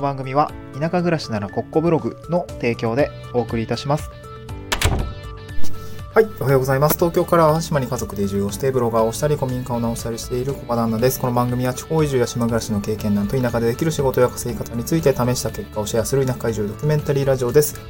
の番組は田舎暮らしならコッコブログの提供でお送りいたします。はい、おはようございます。東京から淡島に家族で移住をして、ブロガーをしたり、古民家を直したりしている小場旦那です。この番組は地方移住や島暮らしの経験談と田舎でできる仕事や稼ぎ方について試した結果をシェアする田舎移住ドキュメンタリーラジオです。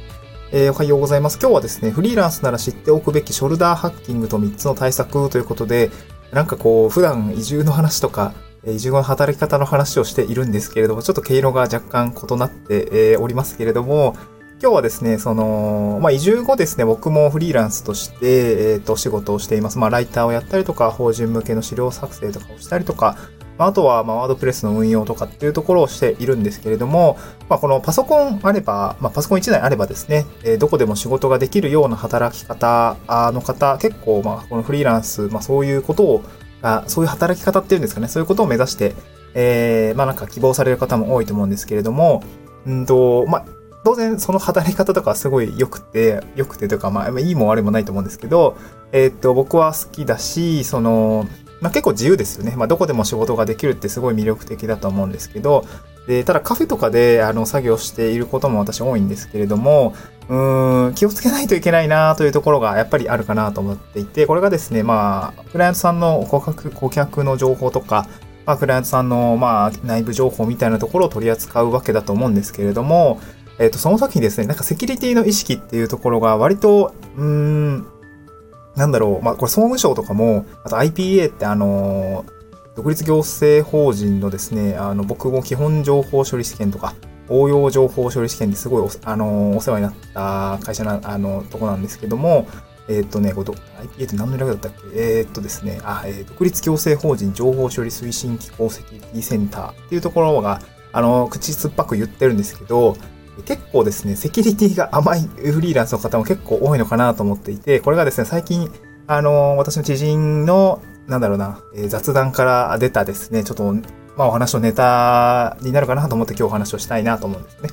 えーおはようございます。今日はですね、フリーランスなら知っておくべきショルダーハッキングと3つの対策ということで、なんかこう、普段移住の話とか、えー移住後の働き方の話をしているんですけれども、ちょっと毛色が若干異なって、おりますけれども、今日はですね、その、まあ、移住後ですね、僕もフリーランスとして、えっ、と、仕事をしています。まあ、ライターをやったりとか、法人向けの資料作成とかをしたりとか、まあ、あとは、ま、ワードプレスの運用とかっていうところをしているんですけれども、まあ、このパソコンあれば、まあ、パソコン1台あればですね、えーどこでも仕事ができるような働き方の方、結構、まあ、このフリーランス、まあ、そういうことを、あそういう働き方っていうんですかね、そういうことを目指して、えーまあ、なんか希望される方も多いと思うんですけれども、うんと、まあ、当然その働き方とかはすごい良くて、良くてというか、まあ、いいも悪いもないと思うんですけど、えーっと、僕は好きだし、その、まあ、結構自由ですよね。まあ、どこでも仕事ができるってすごい魅力的だと思うんですけど、で、ただカフェとかで、あの、作業していることも私多いんですけれども、うーん、気をつけないといけないなというところがやっぱりあるかなと思っていて、これがですね、まあ、クライアントさんの顧客、顧客の情報とか、まあ、クライアントさんの、まあ、内部情報みたいなところを取り扱うわけだと思うんですけれども、えっ、と、その時にですね、なんかセキュリティの意識っていうところが割と、うーん、なんだろう、まあ、これ総務省とかも、あと IPA ってあのー独立行政法人のですね、あの、僕も基本情報処理試験とか、応用情報処理試験ですごいお,、あのお世話になった会社な、あの、とこなんですけども、えーっとね、これ IPA って何の略だったっけ？えーっとですね、あ、えー独立行政法人情報処理推進機構セキュリティセンターっていうところが、あの、口酸っぱく言ってるんですけど、結構ですね、セキュリティが甘いフリーランスの方も結構多いのかなと思っていて、これがですね、最近、あの、私の知人の、なんだろうな、えー雑談から出たですね、ちょっと、まあお話のネタになるかなと思って今日お話をしたいなと思うんですね。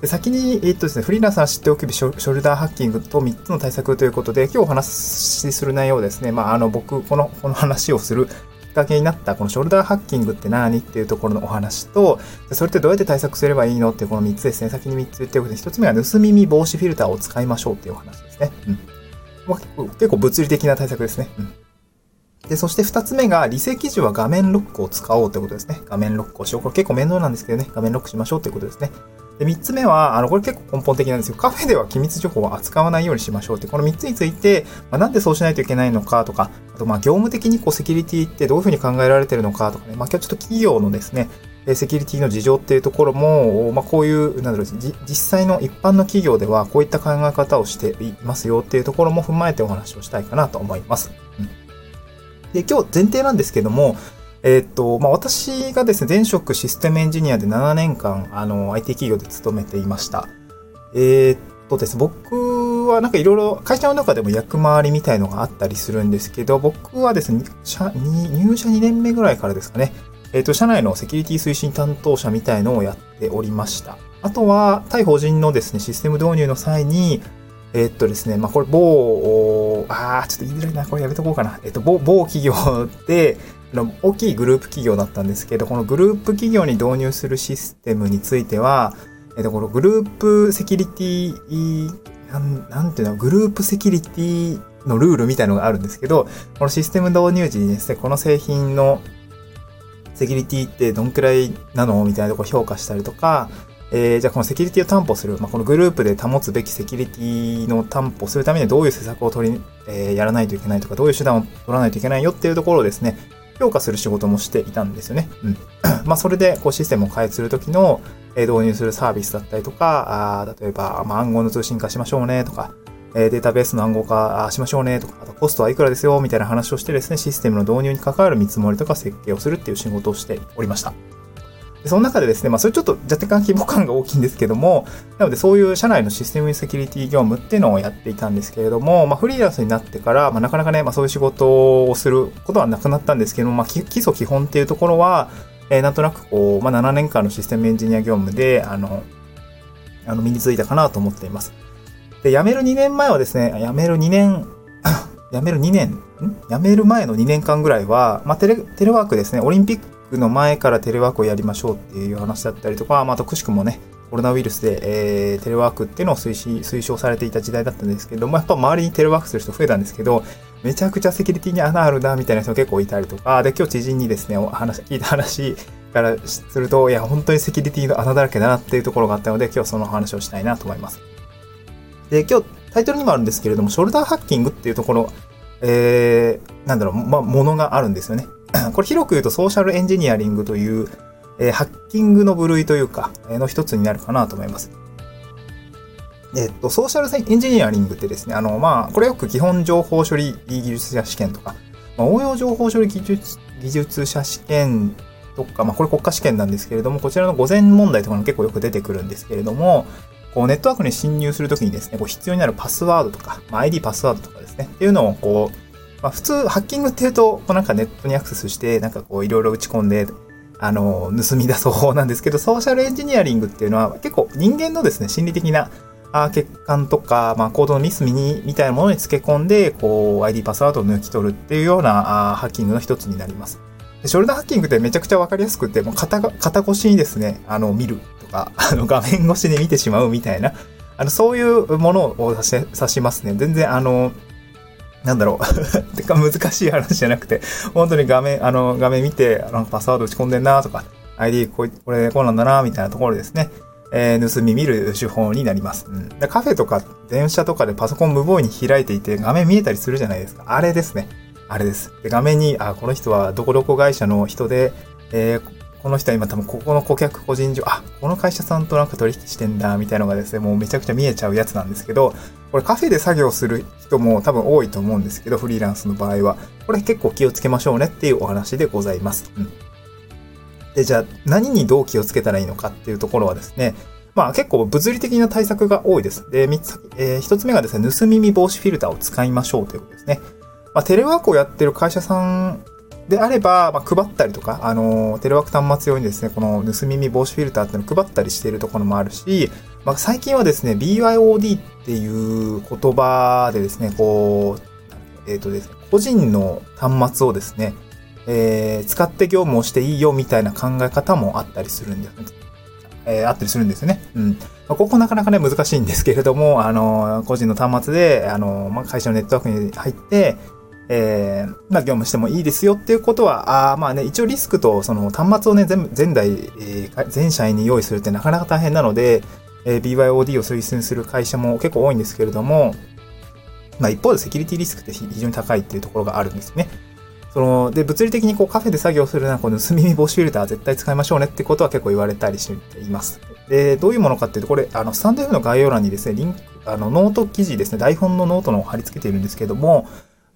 で先に、えーっとですね、フリーランスは知っておくべきショルダーハッキングと3つの対策ということで、今日お話しする内容ですね、まああの僕、この、この話をするきっかけになったこのショルダーハッキングって何っていうところのお話と、それってどうやって対策すればいいのっていうこの3つですね。先に3つ言っておくと、1つ目は盗み見防止フィルターを使いましょうっていうお話ですね。うん。ま結構物理的な対策ですね。うん。で、そして2つ目が、離席時は画面ロックを使おうということですね。画面ロックをしよう。これ結構面倒なんですけどね。画面ロックしましょうということですね。で、3つ目は、あの、これ結構根本的なんですよ。カフェでは機密情報を扱わないようにしましょうって、この3つについて、まあ、なんでそうしないといけないのかとか、あと、まあ、業務的にこう、セキュリティってどういうふうに考えられてるのかとかね、まあ、今日ちょっと企業のですね、セキュリティの事情っていうところも、まあ、こういう、なんだろう、実際の一般の企業ではこういった考え方をしていますよっていうところも踏まえてお話をしたいかなと思います。で、今日前提なんですけども、えーっと、まあ、私がですね、前職システムエンジニアで7年間、あの、IT 企業で勤めていました。えーっとですね、僕はなんかいろいろ、会社の中でも役回りみたいのがあったりするんですけど、僕はですね、社に入社2年目ぐらいからですかね、えっと、社内のセキュリティ推進担当者みたいのをやっておりました。あとは、対法人のですね、システム導入の際に、えっとですね、まあ、これ、某、あー、ちょっと言いづらいな、これやめとこうかな。えっと、某、企業で、の大きいグループ企業だったんですけど、このグループ企業に導入するシステムについては、えっと、このグループセキュリティ、なんなんていうの、グループセキュリティのルールみたいのがあるんですけど、このシステム導入時にですね、この製品のセキュリティってどんくらいなの？みたいなところ評価したりとか、えーじゃあこのセキュリティを担保する、まあ、このグループで保つべきセキュリティの担保するためにはどういう施策を取り、えーやらないといけないとか、どういう手段を取らないといけないよっていうところをですね、評価する仕事もしていたんですよね。うん。まあ、それで、こう、システムを開発するときの、えー導入するサービスだったりとか、あ例えば、まあ、暗号の通信化しましょうねとか、えデータベースの暗号化しましょうねとか、あとコストはいくらですよみたいな話をしてですね、システムの導入に関わる見積もりとか設計をするっていう仕事をしておりました。その中でですね、まあ、それちょっと若干規模感が大きいんですけども、なのでそういう社内のシステムセキュリティ業務っていうのをやっていたんですけれども、まあ、フリーランスになってから、まあ、なかなかね、まあ、そういう仕事をすることはなくなったんですけども、まあ、基礎基本っていうところは、えーなんとなくこう、まあ、7年間のシステムエンジニア業務で、あの、あの身についたかなと思っています。で、辞める2年前はですね、辞める2年、辞める2年、ん？辞める前の2年間ぐらいは、まあ、テレ、テレワークですね、オリンピックの前からテレワークをやりましょうっていう話だったりとか、まあ、とくしくもね、コロナウイルスで、えー、テレワークっていうのを推進推奨されていた時代だったんですけども、やっぱ周りにテレワークする人増えたんですけど、めちゃくちゃセキュリティに穴あるな、みたいな人結構いたりとか、で、今日知人にですね、お話、聞いた話からすると、いや、本当にセキュリティの穴だらけだなっていうところがあったので、今日その話をしたいなと思います。で、今日タイトルにもあるんですけれども、ショルダーハッキングっていうところ、えー、なんだろう、ま、ものがあるんですよね。これ広く言うとソーシャルエンジニアリングという、えー、ハッキングの部類というか、えー、の一つになるかなと思います。えっと、ソーシャルエンジニアリングってですね、あの、まあ、これよく基本情報処理技術者試験とか、まあ、応用情報処理技術技術者試験とか、まあ、これ国家試験なんですけれども、こちらの午前問題とかも結構よく出てくるんですけれども、こうネットワークに侵入するときにですね、こう必要になるパスワードとか、まあ、ID パスワードとかですね、っていうのをこう、まあ、普通ハッキングっていうと、こうなんかネットにアクセスして、なんかこういろいろ打ち込んで、あの、盗み出す方法なんですけど、ソーシャルエンジニアリングっていうのは結構人間のですね、心理的な欠陥とか、まあ、コードのミスミニみたいなものにつけ込んで、こう、ID パスワードを抜き取るっていうようなハッキングの一つになります。ショルダーハッキングってめちゃくちゃわかりやすくて、もう肩肩越しにですね、あの、見るとか、あの、画面越しで見てしまうみたいな、あの、そういうものを指し指しますね。全然、あの、なんだろう てか難しい話じゃなくて、本当に画面、あの、画面見て、なんかパスワード打ち込んでんなとか、ID これこうなんだなみたいなところですね。えー、盗み見る手法になります。うん、でカフェとか電車とかでパソコン無防に開いていて画面見えたりするじゃないですか。あれですね。あれです。で画面に、あ、この人はどこどこ会社の人で、えー、この人は今多分ここの顧客個人上、あ、この会社さんとなんか取引してんだ、みたいなのがですね、もうめちゃくちゃ見えちゃうやつなんですけど、これカフェで作業する人も多分多いと思うんですけど、フリーランスの場合は。これ結構気をつけましょうねっていうお話でございます。うん。で、じゃあ何にどう気をつけたらいいのかっていうところはですね、まあ結構物理的な対策が多いです。で、三つ、えー、一つ目がですね、盗み見防止フィルターを使いましょうということですね。まあテレワークをやってる会社さんであれば、まあ、配ったりとか、あの、テレワーク端末用にですね、この盗み見防止フィルターっていうのを配ったりしているところもあるし、まあ、最近はですね、BYOD っていう言葉でですね、こう、えっ、ー、とですね、個人の端末をですね、えー、使って業務をしていいよみたいな考え方もあったりするんですね。えー、あったりするんですよね。うん。まあ、ここなかなかね、難しいんですけれども、あの、個人の端末で、あの、まあ、会社のネットワークに入って、えー、まあ、業務してもいいですよっていうことは、あまあね、一応リスクとその端末をね、全部、前代、えー、全社員に用意するってなかなか大変なので、えー、BYOD を推進する会社も結構多いんですけれども、まあ一方でセキュリティリスクって非常に高いっていうところがあるんですね。その、で、物理的にこうカフェで作業するなら、この盗み見防止フィルター絶対使いましょうねってことは結構言われたりしています。で、どういうものかっていうと、これ、あの、スタンド F の概要欄にですね、リンク、あの、ノート記事ですね、台本のノートの貼り付けているんですけども、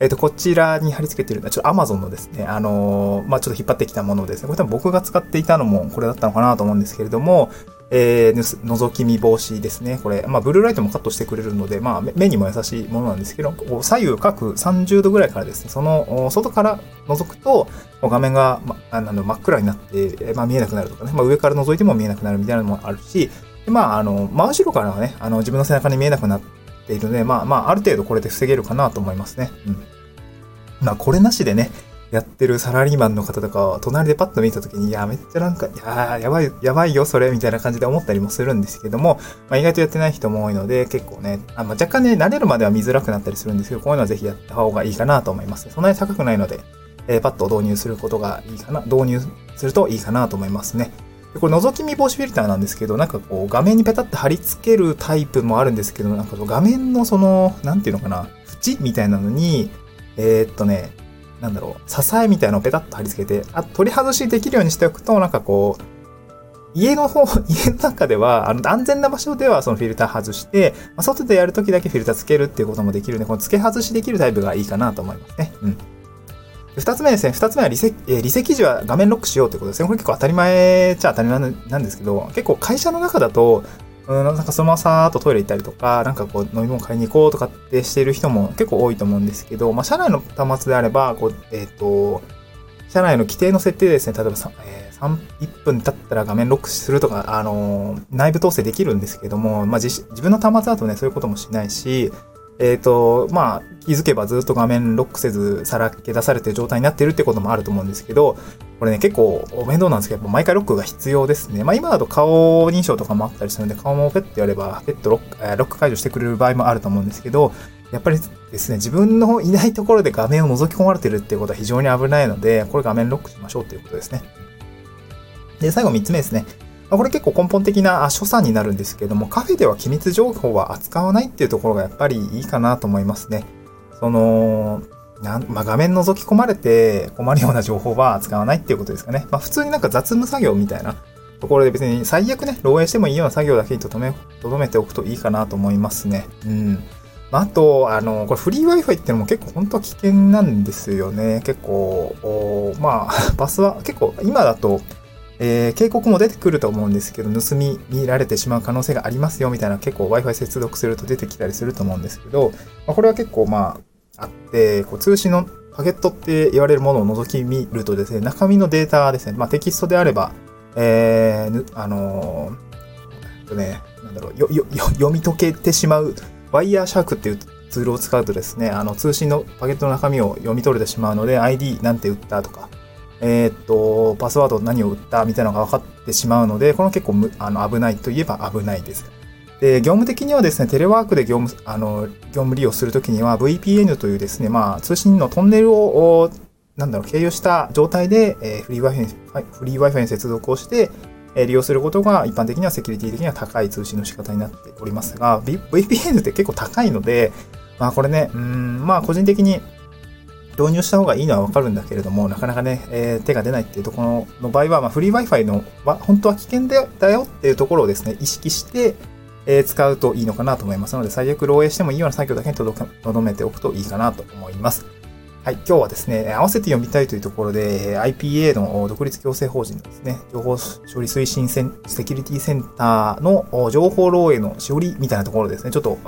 えっ、と、こちらに貼り付けてるのは、ちょっと Amazon のですね、あのー、まあ、ちょっと引っ張ってきたものですね。これ多分僕が使っていたのもこれだったのかなと思うんですけれども、えー、覗き見防止ですね。これ、まあ、ブルーライトもカットしてくれるので、まあ、目にも優しいものなんですけど、こう左右各30度ぐらいからですね、その、外から覗くと、画面が、ま、あの真っ暗になって、まあ、見えなくなるとかね、まあ、上から覗いても見えなくなるみたいなのもあるし、まあ、あの、真後ろからはね、あの、自分の背中に見えなくなっているので、まあ、まあ、ある程度これで防げるかなと思いますね。うん。まあ、これなしでね、やってるサラリーマンの方とか隣でパッと見た時に、いや、めっちゃなんか、いややばい、やばいよ、それ、みたいな感じで思ったりもするんですけども、まあ、意外とやってない人も多いので、結構ね、あまあ、若干ね、慣れるまでは見づらくなったりするんですけど、こういうのはぜひやった方がいいかなと思います。そんなに高くないので、えー、パッと導入することがいいかな、導入するといいかなと思いますね。でこれ覗き見防止フィルターなんですけど、なんかこう画面にペタって貼り付けるタイプもあるんですけど、なんか画面のその、なんていうのかな、縁みたいなのに、えー、っとね、なんだろう、支えみたいのをペタッと貼り付けて、あ取り外しできるようにしておくと、なんかこう、家の方、家の中では、あの、安全な場所ではそのフィルター外して、まあ、外でやるときだけフィルターつけるっていうこともできるんで、この付け外しできるタイプがいいかなと思いますね。うん。二つ目ですね。二つ目は離席、えー、離席時は画面ロックしようということですね。これ結構当たり前っちゃ当たり前なんですけど、結構会社の中だと、うん、なんかそのままさーっとトイレ行ったりとか、なんかこう飲み物買いに行こうとかってしている人も結構多いと思うんですけど、まあ、社内の端末であれば、こう、えっ、ー、と、社内の規定の設定でですね、例えば3、えー、3 1分経ったら画面ロックするとか、あのー、内部統制できるんですけども、まあ自、自分の端末だとね、そういうこともしないし、えっ、ー、と、まあ、気づけばずっと画面ロックせずさらけ出されてる状態になってるってこともあると思うんですけど、これね、結構面倒なんですけど、毎回ロックが必要ですね。まあ今だと顔認証とかもあったりするんで、顔もペッてやれば、ペットロック、ロック解除してくれる場合もあると思うんですけど、やっぱりですね、自分のいないところで画面を覗き込まれてるっていうことは非常に危ないので、これ画面ロックしましょうということですね。で、最後3つ目ですね。まあこれ結構根本的な所作になるんですけども、カフェでは機密情報は扱わないっていうところがやっぱりいいかなと思いますね。その、なんまあ、画面覗き込まれて困るような情報は扱わないっていうことですかね。まあ、普通になんか雑務作業みたいなところで別に最悪ね、漏洩してもいいような作業だけにとどめ、とどめておくといいかなと思いますね。うん。まあ、と、あの、これフリー Wi-Fi ってのも結構本当は危険なんですよね。結構、まあ、パスは結構今だと、えー、警告も出てくると思うんですけど、盗み見られてしまう可能性がありますよみたいな結構 Wi-Fi 接続すると出てきたりすると思うんですけど、まあ、これは結構まあ、あって、こう通信のパケットって言われるものを覗き見るとですね、中身のデータですね、まあテキストであれば、えー、あのー、とね、なんだろう、よ、よ、読み解けてしまう、ワイヤーシャークっていうツールを使うとですね、あの通信のパケットの中身を読み取れてしまうので、ID なんて打ったとか、えー、っと、パスワード何を打ったみたいなのが分かってしまうので、これ結構あの危ないといえば危ないです。で、業務的にはですね、テレワークで業務、あの、業務利用するときには VPN というですね、まあ、通信のトンネルを、なんだろう、経由した状態で、えー、フリー Wi-Fi、フリー Wi-Fi に接続をして、え、利用することが一般的にはセキュリティ的には高い通信の仕方になっておりますが、VPN って結構高いので、まあこれね、うん、まあ個人的に導入した方がいいのはわかるんだけれども、なかなかね、えー、手が出ないっていうところの場合は、まあ、フリー Wi-Fi のは本当は危険だよっていうところをですね、意識して、えー、使うといいのかなと思いますので、最悪漏洩してもいいような作業だけにとどめておくといいかなと思います。はい、今日はですね、合わせて読みたいというところで、IPA の独立行政法人のですね、情報処理推進セキュリティセンターの情報漏洩のしおりみたいなところですね、ちょっと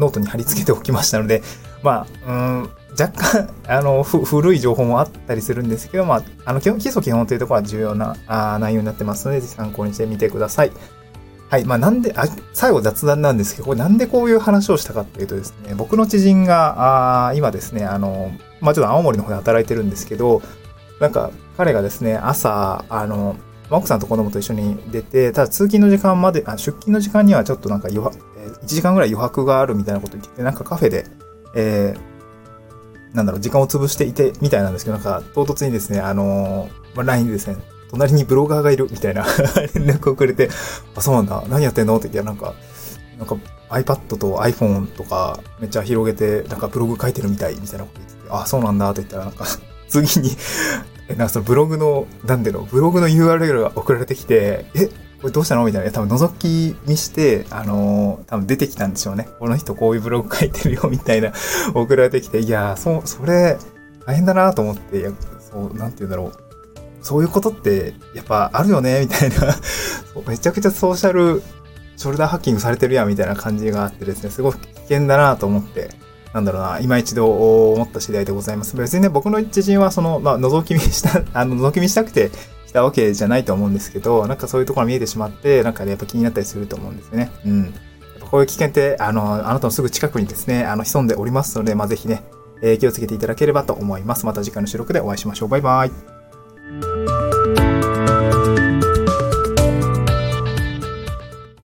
ノートに貼り付けておきましたので、まあ、うん若干、あの、古い情報もあったりするんですけど、まあ、あの、基本、基礎基本というところは重要なあ内容になってますので、ぜひ参考にしてみてください。はい。まあ、なんで、あ、最後雑談なんですけど、これなんでこういう話をしたかっていうとですね、僕の知人が、あ今ですね、あの、まあ、ちょっと青森の方で働いてるんですけど、なんか、彼がですね、朝、あの、奥さんと子供と一緒に出て、ただ通勤の時間まで、あ出勤の時間にはちょっとなんか余白、1時間ぐらい余白があるみたいなこと言ってて、なんかカフェで、えー、なんだろう、時間を潰していて、みたいなんですけど、なんか、唐突にですね、あの、まあ、LINE でですね、隣にブロガーがいる、みたいな 連絡をくれて、あ、そうなんだ、何やってんの？って言って、なんか、なんか iPad と iPhone とかめっちゃ広げて、なんかブログ書いてるみたい、みたいなこと言ってあ、そうなんだって言ったら、なんか 次になんかそのブログの、なんでの、ブログの URL が送られてきて、え、これどうしたのみたいな。多分覗き見して、あのー、多分出てきたんでしょうね。この人こういうブログ書いてるよ、みたいな 送られてきて、いやそ、それ、大変だなと思って、いや、そう、なんて言うんだろう。そういうことって、やっぱあるよね、みたいな めちゃくちゃソーシャル、ショルダーハッキングされてるやん、みたいな感じがあってですね、すごく危険だなと思って、なんだろうな、今一度思った次第でございます。別にね、僕の知人はその、まあ、覗き見した、あの、覗き見したくて、したわけじゃないと思うんですけど、なんかそういうところが見えてしまって、なんかね、やっぱ気になったりすると思うんですよね。うん。やっぱこういう危険って、あの、あなたのすぐ近くにですね、あの、潜んでおりますので、まあ、ぜひね、えー、気をつけていただければと思います。また次回の収録でお会いしましょう。バイバイ。